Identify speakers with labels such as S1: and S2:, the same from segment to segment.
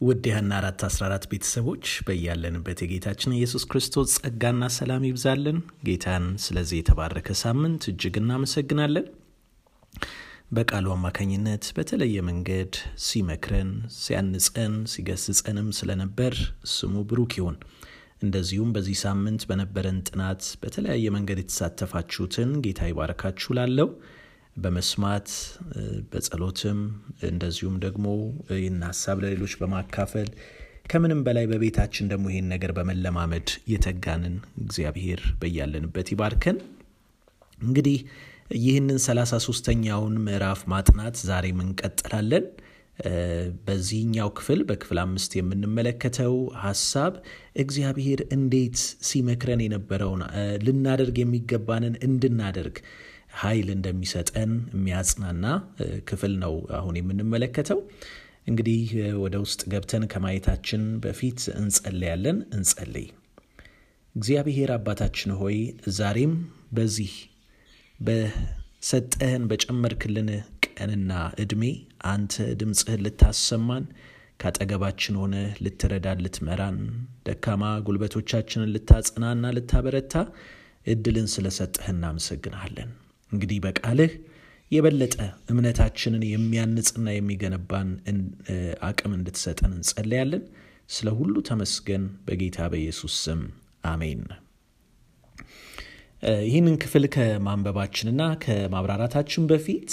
S1: ውድ የሀና አራት አስራ አራት ቤተሰቦች በያለንበት የጌታችን ኢየሱስ ክርስቶስ ጸጋና ሰላም ይብዛልን። ጌታን ስለዚህ የተባረከ ሳምንት እጅግ እናመሰግናለን። በቃሉ አማካኝነት በተለየ መንገድ ሲመክረን፣ ሲያንጸን፣ ሲገስጸንም ስለነበር ስሙ ብሩክ ይሁን። እንደዚሁም በዚህ ሳምንት በነበረን ጥናት በተለያየ መንገድ የተሳተፋችሁትን ጌታ ይባረካችሁ ላለው በመስማት በጸሎትም እንደዚሁም ደግሞ ይህን ሀሳብ ለሌሎች በማካፈል ከምንም በላይ በቤታችን ደግሞ ይህን ነገር በመለማመድ የተጋንን እግዚአብሔር በያለንበት ይባርከን። እንግዲህ ይህንን ሰላሳ ሶስተኛውን ምዕራፍ ማጥናት ዛሬም እንቀጥላለን። በዚህኛው ክፍል በክፍል አምስት የምንመለከተው ሀሳብ እግዚአብሔር እንዴት ሲመክረን የነበረውን ልናደርግ የሚገባንን እንድናደርግ ኃይል እንደሚሰጠን የሚያጽናና ክፍል ነው አሁን የምንመለከተው። እንግዲህ ወደ ውስጥ ገብተን ከማየታችን በፊት እንጸልያለን። እንጸልይ። እግዚአብሔር አባታችን ሆይ ዛሬም በዚህ በሰጠህን በጨመርክልን ቀንና ዕድሜ አንተ ድምፅህን ልታሰማን ከአጠገባችን ሆነ ልትረዳን፣ ልትመራን፣ ደካማ ጉልበቶቻችንን ልታጽናና፣ ልታበረታ እድልን ስለሰጠህ እናመሰግንሃለን። እንግዲህ በቃልህ የበለጠ እምነታችንን የሚያንጽና የሚገነባን አቅም እንድትሰጠን እንጸለያለን። ስለ ሁሉ ተመስገን። በጌታ በኢየሱስ ስም አሜን። ይህንን ክፍል ከማንበባችንና ከማብራራታችን በፊት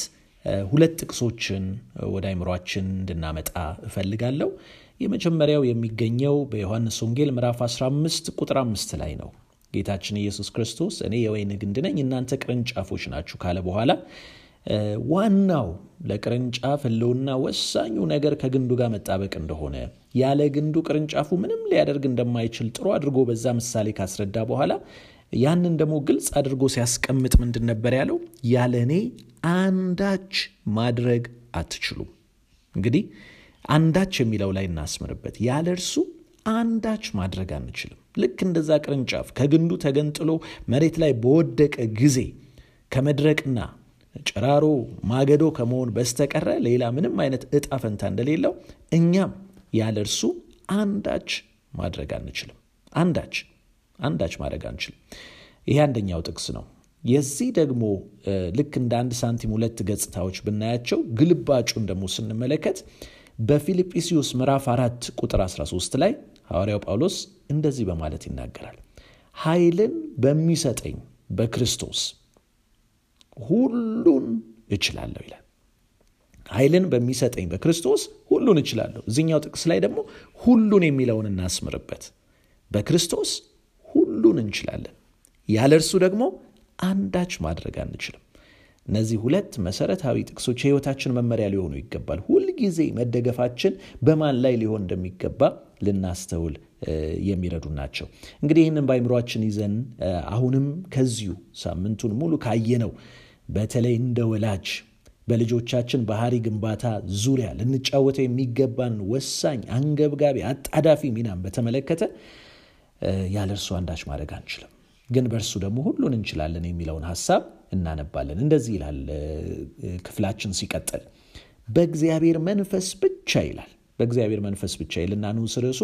S1: ሁለት ጥቅሶችን ወደ አይምሯችን እንድናመጣ እፈልጋለሁ። የመጀመሪያው የሚገኘው በዮሐንስ ወንጌል ምዕራፍ 15 ቁጥር አምስት ላይ ነው። ጌታችን ኢየሱስ ክርስቶስ እኔ የወይን ግንድ ነኝ፣ እናንተ ቅርንጫፎች ናችሁ ካለ በኋላ ዋናው ለቅርንጫፍ ሕልውና ወሳኙ ነገር ከግንዱ ጋር መጣበቅ እንደሆነ ያለ ግንዱ ቅርንጫፉ ምንም ሊያደርግ እንደማይችል ጥሩ አድርጎ በዛ ምሳሌ ካስረዳ በኋላ ያንን ደግሞ ግልጽ አድርጎ ሲያስቀምጥ ምንድን ነበር ያለው? ያለ እኔ አንዳች ማድረግ አትችሉም። እንግዲህ አንዳች የሚለው ላይ እናስምርበት። ያለ እርሱ አንዳች ማድረግ አንችልም። ልክ እንደዛ ቅርንጫፍ ከግንዱ ተገንጥሎ መሬት ላይ በወደቀ ጊዜ ከመድረቅና ጭራሮ ማገዶ ከመሆን በስተቀረ ሌላ ምንም አይነት እጣ ፈንታ እንደሌለው እኛም ያለ እርሱ አንዳች ማድረግ አንችልም። አንዳች አንዳች ማድረግ አንችልም። ይሄ አንደኛው ጥቅስ ነው። የዚህ ደግሞ ልክ እንደ አንድ ሳንቲም ሁለት ገጽታዎች ብናያቸው ግልባጩን ደግሞ ስንመለከት በፊልጵስዩስ ምዕራፍ አራት ቁጥር 13 ላይ ሐዋርያው ጳውሎስ እንደዚህ በማለት ይናገራል። ኃይልን በሚሰጠኝ በክርስቶስ ሁሉን እችላለሁ ይላል። ኃይልን በሚሰጠኝ በክርስቶስ ሁሉን እችላለሁ። እዚኛው ጥቅስ ላይ ደግሞ ሁሉን የሚለውን እናስምርበት። በክርስቶስ ሁሉን እንችላለን፣ ያለ እርሱ ደግሞ አንዳች ማድረግ አንችልም። እነዚህ ሁለት መሰረታዊ ጥቅሶች የሕይወታችን መመሪያ ሊሆኑ ይገባል። ሁልጊዜ መደገፋችን በማን ላይ ሊሆን እንደሚገባ ልናስተውል የሚረዱ ናቸው። እንግዲህ ይህንን በአይምሯችን ይዘን አሁንም ከዚሁ ሳምንቱን ሙሉ ካየነው በተለይ እንደ ወላጅ በልጆቻችን ባህሪ ግንባታ ዙሪያ ልንጫወተው የሚገባን ወሳኝ፣ አንገብጋቢ፣ አጣዳፊ ሚናም በተመለከተ ያለ እርሱ አንዳች ማድረግ አንችልም፣ ግን በእርሱ ደግሞ ሁሉን እንችላለን የሚለውን ሀሳብ እናነባለን። እንደዚህ ይላል ክፍላችን ሲቀጥል በእግዚአብሔር መንፈስ ብቻ ይላል። በእግዚአብሔር መንፈስ ብቻ ይልና ንዑስ ርዕሱ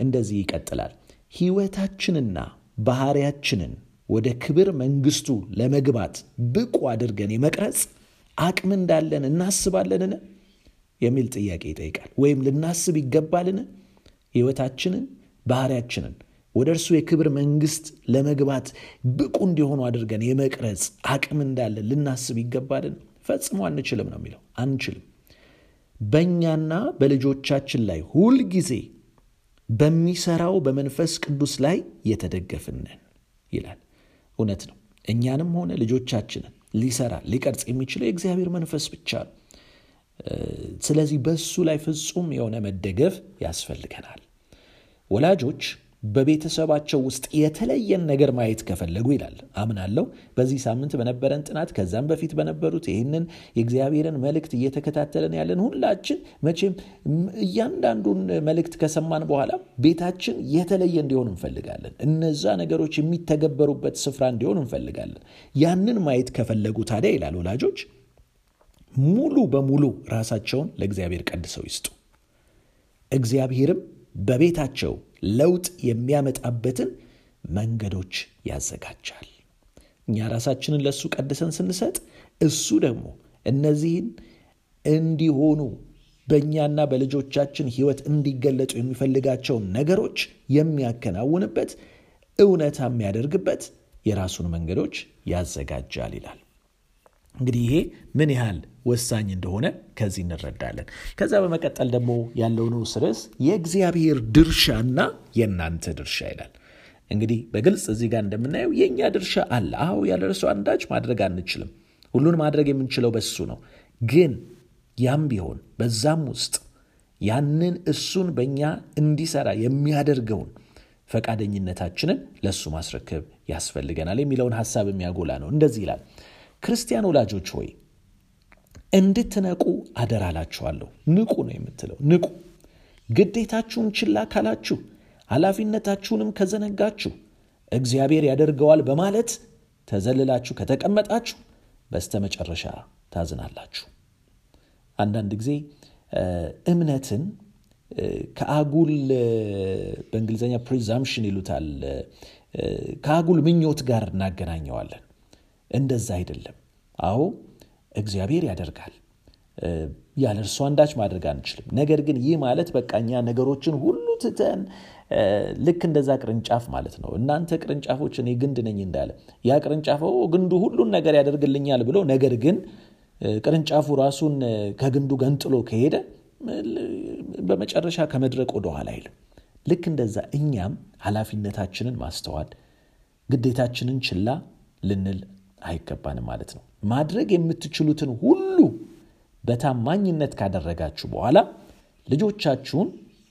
S1: እንደዚህ ይቀጥላል። ሕይወታችንና ባህሪያችንን ወደ ክብር መንግስቱ ለመግባት ብቁ አድርገን የመቅረጽ አቅም እንዳለን እናስባለንን የሚል ጥያቄ ይጠይቃል። ወይም ልናስብ ይገባልን? ሕይወታችንን ባህሪያችንን ወደ እርሱ የክብር መንግስት ለመግባት ብቁ እንዲሆኑ አድርገን የመቅረጽ አቅም እንዳለን ልናስብ ይገባልን? ፈጽሞ አንችልም ነው የሚለው። አንችልም። በእኛና በልጆቻችን ላይ ሁልጊዜ በሚሰራው በመንፈስ ቅዱስ ላይ የተደገፍንን ይላል። እውነት ነው። እኛንም ሆነ ልጆቻችንን ሊሰራ ሊቀርጽ የሚችለው የእግዚአብሔር መንፈስ ብቻ ነው። ስለዚህ በሱ ላይ ፍጹም የሆነ መደገፍ ያስፈልገናል። ወላጆች በቤተሰባቸው ውስጥ የተለየን ነገር ማየት ከፈለጉ ይላል አምናለሁ። በዚህ ሳምንት በነበረን ጥናት ከዛም በፊት በነበሩት ይህንን የእግዚአብሔርን መልእክት እየተከታተለን ያለን ሁላችን መቼም እያንዳንዱን መልእክት ከሰማን በኋላ ቤታችን የተለየ እንዲሆን እንፈልጋለን። እነዛ ነገሮች የሚተገበሩበት ስፍራ እንዲሆን እንፈልጋለን። ያንን ማየት ከፈለጉ ታዲያ ይላል ወላጆች ሙሉ በሙሉ ራሳቸውን ለእግዚአብሔር ቀድሰው ይስጡ። እግዚአብሔርም በቤታቸው ለውጥ የሚያመጣበትን መንገዶች ያዘጋጃል። እኛ ራሳችንን ለእሱ ቀድሰን ስንሰጥ እሱ ደግሞ እነዚህን እንዲሆኑ በእኛና በልጆቻችን ሕይወት እንዲገለጡ የሚፈልጋቸውን ነገሮች የሚያከናውንበት እውነታ የሚያደርግበት የራሱን መንገዶች ያዘጋጃል ይላል። እንግዲህ ይሄ ምን ያህል ወሳኝ እንደሆነ ከዚህ እንረዳለን። ከዛ በመቀጠል ደግሞ ያለው ንዑስ ርዕስ የእግዚአብሔር ድርሻና የእናንተ ድርሻ ይላል። እንግዲህ በግልጽ እዚህ ጋር እንደምናየው የእኛ ድርሻ አለ። አዎ ያለ አንዳች ማድረግ አንችልም። ሁሉን ማድረግ የምንችለው በሱ ነው። ግን ያም ቢሆን በዛም ውስጥ ያንን እሱን በእኛ እንዲሰራ የሚያደርገውን ፈቃደኝነታችንን ለእሱ ማስረከብ ያስፈልገናል የሚለውን ሀሳብ የሚያጎላ ነው። እንደዚህ ይላል፣ ክርስቲያን ወላጆች ሆይ እንድትነቁ አደራላችኋለሁ። ንቁ ነው የምትለው፣ ንቁ። ግዴታችሁን ችላ ካላችሁ፣ ኃላፊነታችሁንም ከዘነጋችሁ፣ እግዚአብሔር ያደርገዋል በማለት ተዘልላችሁ ከተቀመጣችሁ በስተመጨረሻ ታዝናላችሁ። አንዳንድ ጊዜ እምነትን ከአጉል በእንግሊዝኛ presumption ይሉታል ከአጉል ምኞት ጋር እናገናኘዋለን። እንደዛ አይደለም። አዎ እግዚአብሔር ያደርጋል። ያለ እርሱ አንዳች ማድረግ አንችልም። ነገር ግን ይህ ማለት በቃ እኛ ነገሮችን ሁሉ ትተን ልክ እንደዛ ቅርንጫፍ ማለት ነው። እናንተ ቅርንጫፎች እኔ ግንድ ነኝ እንዳለ ያ ቅርንጫፍ ግንዱ ሁሉን ነገር ያደርግልኛል ብሎ ነገር ግን ቅርንጫፉ ራሱን ከግንዱ ገንጥሎ ከሄደ በመጨረሻ ከመድረቅ ወደ ኋላ አይልም። ልክ እንደዛ እኛም ኃላፊነታችንን ማስተዋል ግዴታችንን ችላ ልንል አይገባንም ማለት ነው። ማድረግ የምትችሉትን ሁሉ በታማኝነት ካደረጋችሁ በኋላ ልጆቻችሁን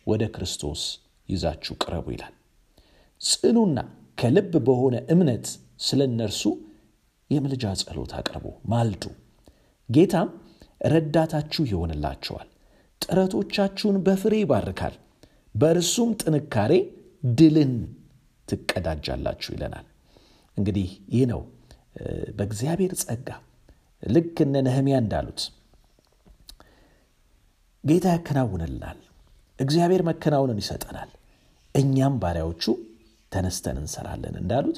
S1: ወደ ክርስቶስ ይዛችሁ ቅረቡ ይላል። ጽኑና ከልብ በሆነ እምነት ስለ እነርሱ የምልጃ ጸሎት አቅርቡ፣ ማልዱ። ጌታም ረዳታችሁ ይሆንላችኋል፣ ጥረቶቻችሁን በፍሬ ይባርካል፣ በእርሱም ጥንካሬ ድልን ትቀዳጃላችሁ ይለናል። እንግዲህ ይህ ነው በእግዚአብሔር ጸጋ ልክ እነ ነህምያ እንዳሉት ጌታ ያከናውንልናል። እግዚአብሔር መከናወንን ይሰጠናል። እኛም ባሪያዎቹ ተነስተን እንሰራለን እንዳሉት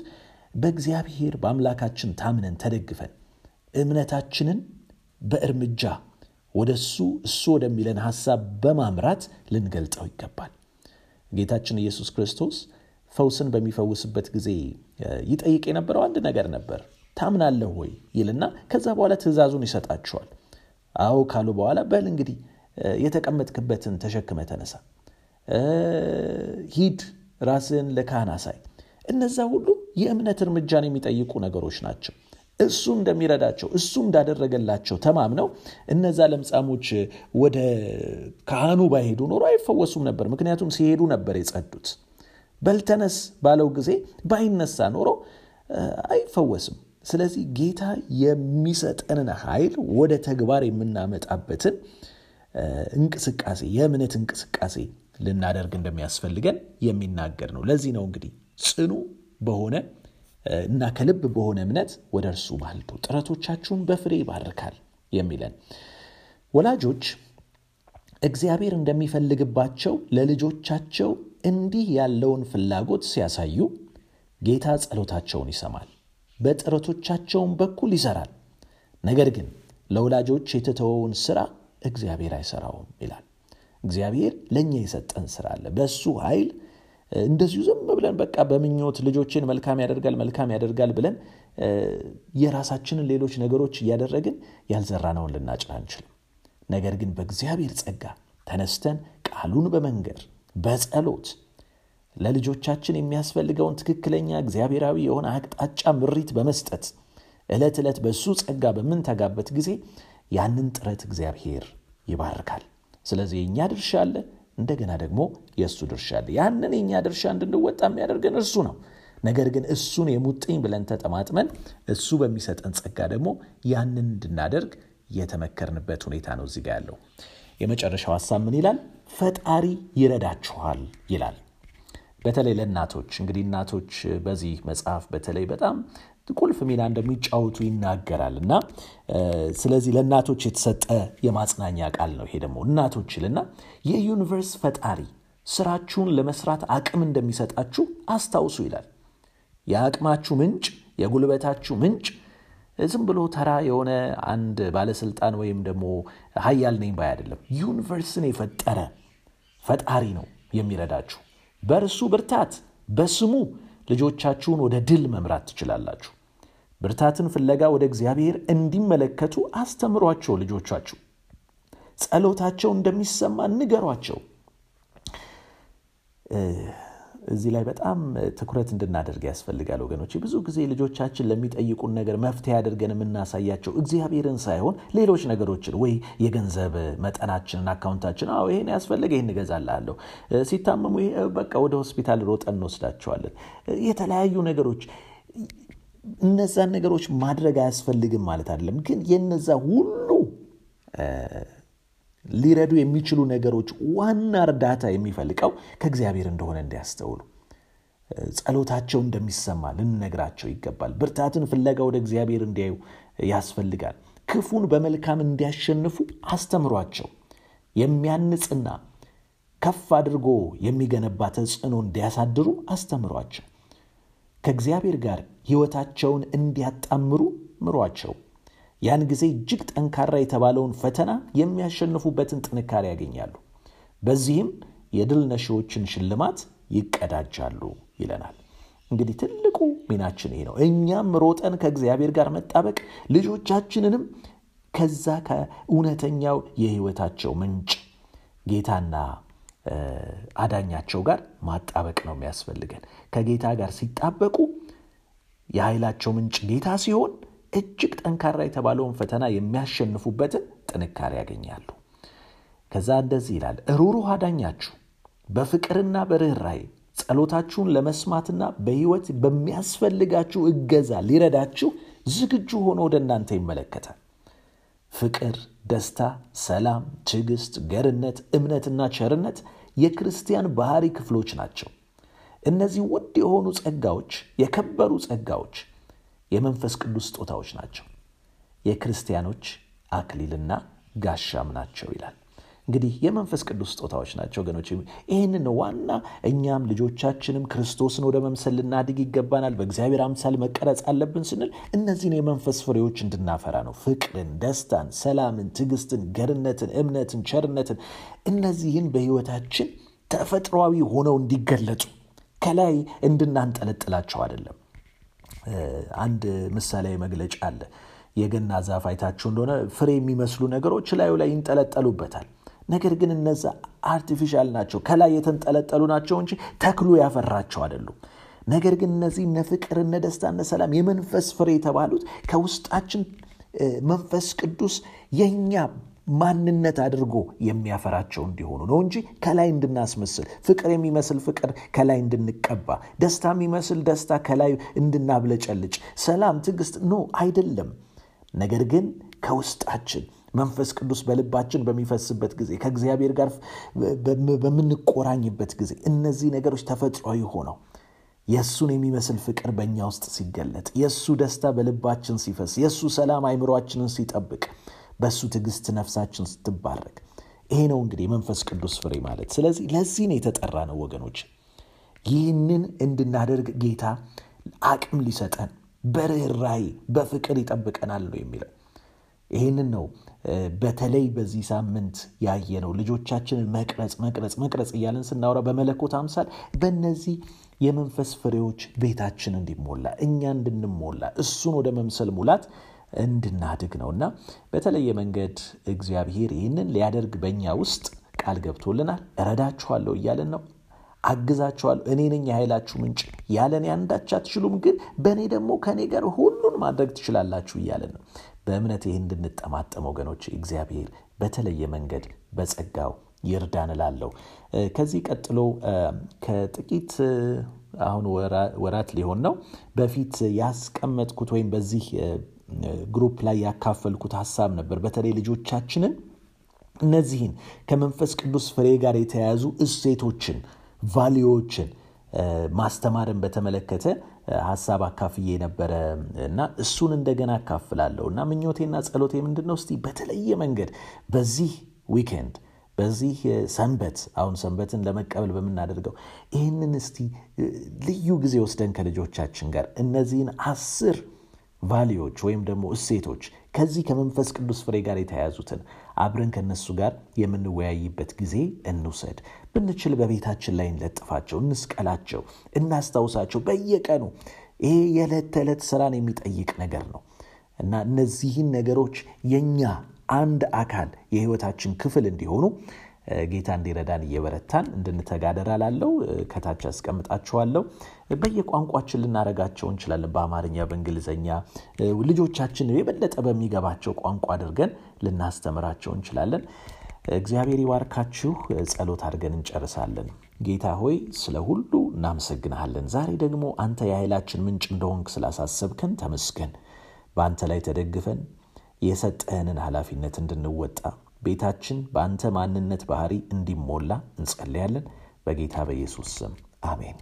S1: በእግዚአብሔር በአምላካችን ታምነን ተደግፈን እምነታችንን በእርምጃ ወደ እሱ እሱ ወደሚለን ሐሳብ በማምራት ልንገልጠው ይገባል። ጌታችን ኢየሱስ ክርስቶስ ፈውስን በሚፈውስበት ጊዜ ይጠይቅ የነበረው አንድ ነገር ነበር። ታምናለህ ወይ ይልና ከዛ በኋላ ትእዛዙን ይሰጣቸዋል። አዎ ካሉ በኋላ በል እንግዲህ የተቀመጥክበትን ተሸክመ ተነሳ፣ ሂድ፣ ራስን ለካህን አሳይ። እነዛ ሁሉ የእምነት እርምጃን የሚጠይቁ ነገሮች ናቸው። እሱ እንደሚረዳቸው እሱ እንዳደረገላቸው ተማምነው እነዛ ለምጻሞች ወደ ካህኑ ባይሄዱ ኖሮ አይፈወሱም ነበር። ምክንያቱም ሲሄዱ ነበር የጸዱት። በልተነስ ባለው ጊዜ ባይነሳ ኖሮ አይፈወስም። ስለዚህ ጌታ የሚሰጠንን ኃይል ወደ ተግባር የምናመጣበትን እንቅስቃሴ የእምነት እንቅስቃሴ ልናደርግ እንደሚያስፈልገን የሚናገር ነው። ለዚህ ነው እንግዲህ ጽኑ በሆነ እና ከልብ በሆነ እምነት ወደ እርሱ ማልዱ፣ ጥረቶቻችሁን በፍሬ ይባርካል የሚለን። ወላጆች እግዚአብሔር እንደሚፈልግባቸው ለልጆቻቸው እንዲህ ያለውን ፍላጎት ሲያሳዩ ጌታ ጸሎታቸውን ይሰማል፣ በጥረቶቻቸውም በኩል ይሰራል። ነገር ግን ለወላጆች የተተወውን ስራ እግዚአብሔር አይሰራውም ይላል። እግዚአብሔር ለእኛ የሰጠን ስራ አለ። በእሱ ኃይል እንደዚሁ ዝም ብለን በቃ በምኞት ልጆችን መልካም ያደርጋል መልካም ያደርጋል ብለን የራሳችንን ሌሎች ነገሮች እያደረግን ያልዘራነውን ልናጭድ አንችልም። ነገር ግን በእግዚአብሔር ጸጋ ተነስተን ቃሉን በመንገር በጸሎት ለልጆቻችን የሚያስፈልገውን ትክክለኛ እግዚአብሔራዊ የሆነ አቅጣጫ ምሪት በመስጠት ዕለት ዕለት በእሱ ጸጋ በምንተጋበት ጊዜ ያንን ጥረት እግዚአብሔር ይባርካል። ስለዚህ የእኛ ድርሻ አለ፣ እንደገና ደግሞ የእሱ ድርሻ አለ። ያንን የእኛ ድርሻ እንድንወጣ የሚያደርገን እርሱ ነው። ነገር ግን እሱን የሙጥኝ ብለን ተጠማጥመን እሱ በሚሰጠን ጸጋ ደግሞ ያንን እንድናደርግ የተመከርንበት ሁኔታ ነው እዚህ ጋ ያለው። የመጨረሻው ሀሳብ ምን ይላል? ፈጣሪ ይረዳችኋል ይላል። በተለይ ለእናቶች እንግዲህ እናቶች በዚህ መጽሐፍ በተለይ በጣም ቁልፍ ሚና እንደሚጫወቱ ይናገራል እና ስለዚህ ለእናቶች የተሰጠ የማጽናኛ ቃል ነው። ይሄ ደግሞ እናቶች ይልና የዩኒቨርስ ፈጣሪ ስራችሁን ለመስራት አቅም እንደሚሰጣችሁ አስታውሱ ይላል። የአቅማችሁ ምንጭ የጉልበታችሁ ምንጭ ዝም ብሎ ተራ የሆነ አንድ ባለስልጣን ወይም ደግሞ ሀያል ነኝ ባይ አይደለም። universe ን የፈጠረ ፈጣሪ ነው የሚረዳችሁ። በእርሱ ብርታት በስሙ ልጆቻችሁን ወደ ድል መምራት ትችላላችሁ። ብርታትን ፍለጋ ወደ እግዚአብሔር እንዲመለከቱ አስተምሯቸው። ልጆቻችሁ ጸሎታቸው እንደሚሰማ ንገሯቸው። እዚህ ላይ በጣም ትኩረት እንድናደርግ ያስፈልጋል ወገኖች። ብዙ ጊዜ ልጆቻችን ለሚጠይቁን ነገር መፍትሄ አድርገን የምናሳያቸው እግዚአብሔርን ሳይሆን ሌሎች ነገሮችን ወይ የገንዘብ መጠናችንን፣ አካውንታችን፣ አዎ ይሄን ያስፈልገ ይህን እገዛልሃለሁ፣ ሲታመሙ በቃ ወደ ሆስፒታል ሮጠን እንወስዳቸዋለን። የተለያዩ ነገሮች እነዛን ነገሮች ማድረግ አያስፈልግም ማለት አይደለም። ግን የነዛ ሁሉ ሊረዱ የሚችሉ ነገሮች ዋና እርዳታ የሚፈልቀው ከእግዚአብሔር እንደሆነ እንዲያስተውሉ ጸሎታቸው እንደሚሰማ ልንነግራቸው ይገባል። ብርታትን ፍለጋ ወደ እግዚአብሔር እንዲያዩ ያስፈልጋል። ክፉን በመልካም እንዲያሸንፉ አስተምሯቸው። የሚያንጽና ከፍ አድርጎ የሚገነባ ተጽዕኖ እንዲያሳድሩ አስተምሯቸው። ከእግዚአብሔር ጋር ሕይወታቸውን እንዲያጣምሩ ምሯቸው። ያን ጊዜ እጅግ ጠንካራ የተባለውን ፈተና የሚያሸንፉበትን ጥንካሬ ያገኛሉ። በዚህም የድል ነሺዎችን ሽልማት ይቀዳጃሉ ይለናል። እንግዲህ ትልቁ ሚናችን ይሄ ነው። እኛም ሮጠን ከእግዚአብሔር ጋር መጣበቅ፣ ልጆቻችንንም ከዛ ከእውነተኛው የሕይወታቸው ምንጭ ጌታና አዳኛቸው ጋር ማጣበቅ ነው የሚያስፈልገን። ከጌታ ጋር ሲጣበቁ የኃይላቸው ምንጭ ጌታ ሲሆን እጅግ ጠንካራ የተባለውን ፈተና የሚያሸንፉበትን ጥንካሬ ያገኛሉ። ከዛ እንደዚህ ይላል፣ ሩሩህ አዳኛችሁ በፍቅርና በርኅራኄ ጸሎታችሁን ለመስማትና በሕይወት በሚያስፈልጋችሁ እገዛ ሊረዳችሁ ዝግጁ ሆኖ ወደ እናንተ ይመለከታል። ፍቅር፣ ደስታ፣ ሰላም፣ ትዕግስት፣ ገርነት፣ እምነትና ቸርነት የክርስቲያን ባህሪ ክፍሎች ናቸው። እነዚህ ውድ የሆኑ ጸጋዎች፣ የከበሩ ጸጋዎች የመንፈስ ቅዱስ ስጦታዎች ናቸው። የክርስቲያኖች አክሊልና ጋሻም ናቸው ይላል። እንግዲህ የመንፈስ ቅዱስ ስጦታዎች ናቸው ወገኖች። ይህንን ዋና እኛም ልጆቻችንም ክርስቶስን ወደ መምሰል ልናድግ ይገባናል። በእግዚአብሔር አምሳል መቀረጽ አለብን ስንል እነዚህን የመንፈስ ፍሬዎች እንድናፈራ ነው። ፍቅርን፣ ደስታን፣ ሰላምን፣ ትዕግስትን፣ ገርነትን፣ እምነትን፣ ቸርነትን እነዚህን በሕይወታችን ተፈጥሯዊ ሆነው እንዲገለጡ ከላይ እንድናንጠለጥላቸው አይደለም። አንድ ምሳሌያዊ መግለጫ አለ። የገና ዛፍ አይታችሁ እንደሆነ ፍሬ የሚመስሉ ነገሮች ላዩ ላይ ይንጠለጠሉበታል። ነገር ግን እነዛ artificial ናቸው፣ ከላይ የተንጠለጠሉ ናቸው እንጂ ተክሉ ያፈራቸው አይደሉም። ነገር ግን እነዚህ እነ ፍቅር፣ እነ ደስታ፣ እነ ሰላም የመንፈስ ፍሬ የተባሉት ከውስጣችን መንፈስ ቅዱስ የኛ ማንነት አድርጎ የሚያፈራቸው እንዲሆኑ ነው እንጂ ከላይ እንድናስመስል ፍቅር የሚመስል ፍቅር ከላይ እንድንቀባ፣ ደስታ የሚመስል ደስታ ከላይ እንድናብለጨልጭ፣ ሰላም፣ ትዕግስት ኖ አይደለም። ነገር ግን ከውስጣችን መንፈስ ቅዱስ በልባችን በሚፈስበት ጊዜ ከእግዚአብሔር ጋር በምንቆራኝበት ጊዜ እነዚህ ነገሮች ተፈጥሯዊ ሆነው የእሱን የሚመስል ፍቅር በእኛ ውስጥ ሲገለጥ፣ የእሱ ደስታ በልባችን ሲፈስ፣ የእሱ ሰላም አይምሯችንን ሲጠብቅ በእሱ ትዕግስት ነፍሳችን ስትባረክ፣ ይሄ ነው እንግዲህ የመንፈስ ቅዱስ ፍሬ ማለት። ስለዚህ ለዚህ ነው የተጠራ ነው ወገኖች። ይህንን እንድናደርግ ጌታ አቅም ሊሰጠን በርኅራኄ በፍቅር ይጠብቀናል ነው የሚለው። ይህንን ነው በተለይ በዚህ ሳምንት ያየነው። ልጆቻችንን መቅረጽ መቅረጽ መቅረጽ እያለን ስናወራ በመለኮት አምሳል በእነዚህ የመንፈስ ፍሬዎች ቤታችን እንዲሞላ እኛ እንድንሞላ እሱን ወደ መምሰል ሙላት እንድናድግ ነው እና በተለየ መንገድ እግዚአብሔር ይህንን ሊያደርግ በእኛ ውስጥ ቃል ገብቶልናል። እረዳችኋለሁ እያለን ነው። አግዛችኋለሁ፣ እኔ ነኝ የኃይላችሁ ምንጭ፣ ያለ እኔ አንዳች አትችሉም፣ ግን በእኔ ደግሞ ከእኔ ጋር ሁሉን ማድረግ ትችላላችሁ እያለን ነው። በእምነት ይህ እንድንጠማጠም ወገኖች እግዚአብሔር በተለየ መንገድ በጸጋው ይርዳን እላለሁ። ከዚህ ቀጥሎ ከጥቂት አሁን ወራት ሊሆን ነው በፊት ያስቀመጥኩት ወይም በዚህ group ላይ ያካፈልኩት ሀሳብ ነበር። በተለይ ልጆቻችንን እነዚህን ከመንፈስ ቅዱስ ፍሬ ጋር የተያያዙ እሴቶችን value ዎችን ማስተማርን በተመለከተ ሀሳብ አካፍዬ ነበረ እና እሱን እንደገና አካፍላለሁ እና ምኞቴና ጸሎቴ ምንድን ነው? በተለየ መንገድ በዚህ weekend በዚህ ሰንበት አሁን ሰንበትን ለመቀበል በምናደርገው ይህንን እስቲ ልዩ ጊዜ ወስደን ከልጆቻችን ጋር እነዚህን አስር ቫሊዎች ወይም ደግሞ እሴቶች ከዚህ ከመንፈስ ቅዱስ ፍሬ ጋር የተያያዙትን አብረን ከነሱ ጋር የምንወያይበት ጊዜ እንውሰድ። ብንችል በቤታችን ላይ እንለጥፋቸው፣ እንስቀላቸው፣ እናስታውሳቸው በየቀኑ። ይሄ የዕለት ተዕለት ስራን የሚጠይቅ ነገር ነው እና እነዚህን ነገሮች የኛ አንድ አካል የህይወታችን ክፍል እንዲሆኑ ጌታ እንዲረዳን እየበረታን እንድንተጋደር ላለው ከታች አስቀምጣችኋለሁ። በየቋንቋችን ልናረጋቸው እንችላለን። በአማርኛ፣ በእንግሊዝኛ ልጆቻችን የበለጠ በሚገባቸው ቋንቋ አድርገን ልናስተምራቸው እንችላለን። እግዚአብሔር ይባርካችሁ። ጸሎት አድርገን እንጨርሳለን። ጌታ ሆይ ስለ ሁሉ እናመሰግንሃለን። ዛሬ ደግሞ አንተ የኃይላችን ምንጭ እንደሆንክ ስላሳሰብከን ተመስገን። በአንተ ላይ ተደግፈን የሰጠህንን ኃላፊነት እንድንወጣ ቤታችን በአንተ ማንነት ባህሪ እንዲሞላ እንጸልያለን። በጌታ በኢየሱስ ስም አሜን።